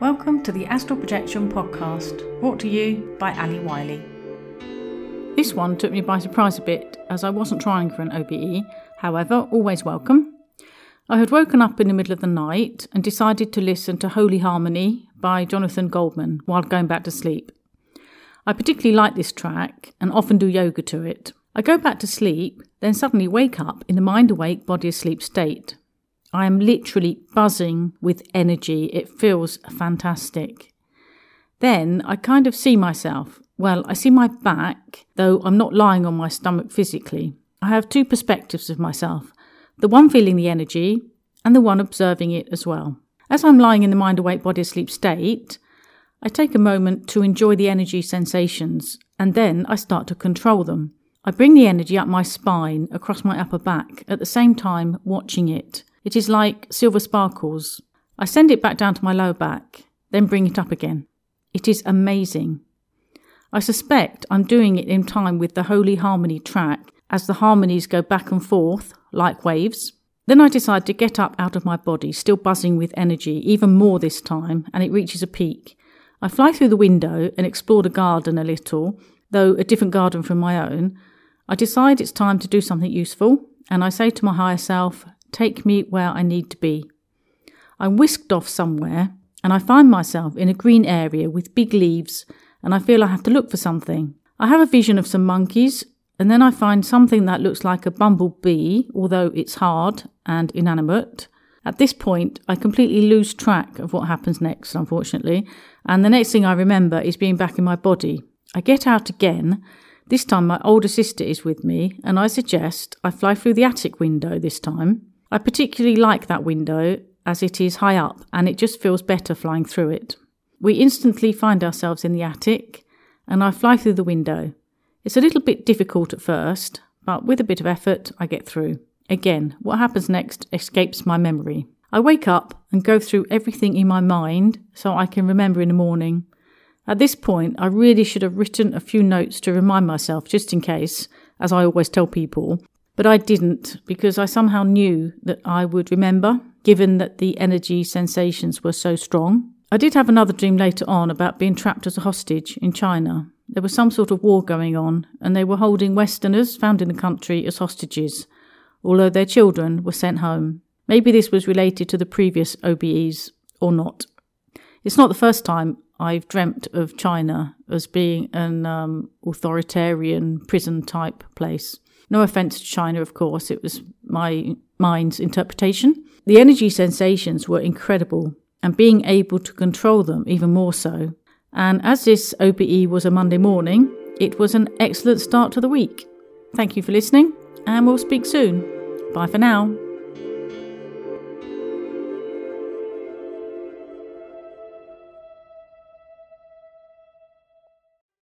Welcome to the Astral Projection podcast, brought to you by Ali Wiley. This one took me by surprise a bit as I wasn't trying for an OBE, however, always welcome. I had woken up in the middle of the night and decided to listen to Holy Harmony by Jonathan Goldman while going back to sleep. I particularly like this track and often do yoga to it. I go back to sleep, then suddenly wake up in the mind awake, body asleep state. I am literally buzzing with energy. It feels fantastic. Then I kind of see myself. Well, I see my back, though I'm not lying on my stomach physically. I have two perspectives of myself the one feeling the energy and the one observing it as well. As I'm lying in the mind awake, body asleep state, I take a moment to enjoy the energy sensations and then I start to control them. I bring the energy up my spine, across my upper back, at the same time watching it. It is like silver sparkles. I send it back down to my lower back, then bring it up again. It is amazing. I suspect I'm doing it in time with the Holy Harmony track as the harmonies go back and forth like waves. Then I decide to get up out of my body, still buzzing with energy, even more this time, and it reaches a peak. I fly through the window and explore the garden a little, though a different garden from my own. I decide it's time to do something useful, and I say to my higher self, Take me where I need to be. I'm whisked off somewhere, and I find myself in a green area with big leaves, and I feel I have to look for something. I have a vision of some monkeys, and then I find something that looks like a bumblebee, although it's hard and inanimate. At this point, I completely lose track of what happens next, unfortunately, and the next thing I remember is being back in my body. I get out again. This time, my older sister is with me, and I suggest I fly through the attic window this time. I particularly like that window as it is high up and it just feels better flying through it. We instantly find ourselves in the attic and I fly through the window. It's a little bit difficult at first, but with a bit of effort, I get through. Again, what happens next escapes my memory. I wake up and go through everything in my mind so I can remember in the morning. At this point, I really should have written a few notes to remind myself, just in case, as I always tell people, but I didn't because I somehow knew that I would remember, given that the energy sensations were so strong. I did have another dream later on about being trapped as a hostage in China. There was some sort of war going on, and they were holding Westerners found in the country as hostages, although their children were sent home. Maybe this was related to the previous OBEs or not. It's not the first time I've dreamt of China as being an um, authoritarian prison type place. No offense to China, of course, it was my mind's interpretation. The energy sensations were incredible, and being able to control them even more so. And as this OBE was a Monday morning, it was an excellent start to the week. Thank you for listening, and we'll speak soon. Bye for now.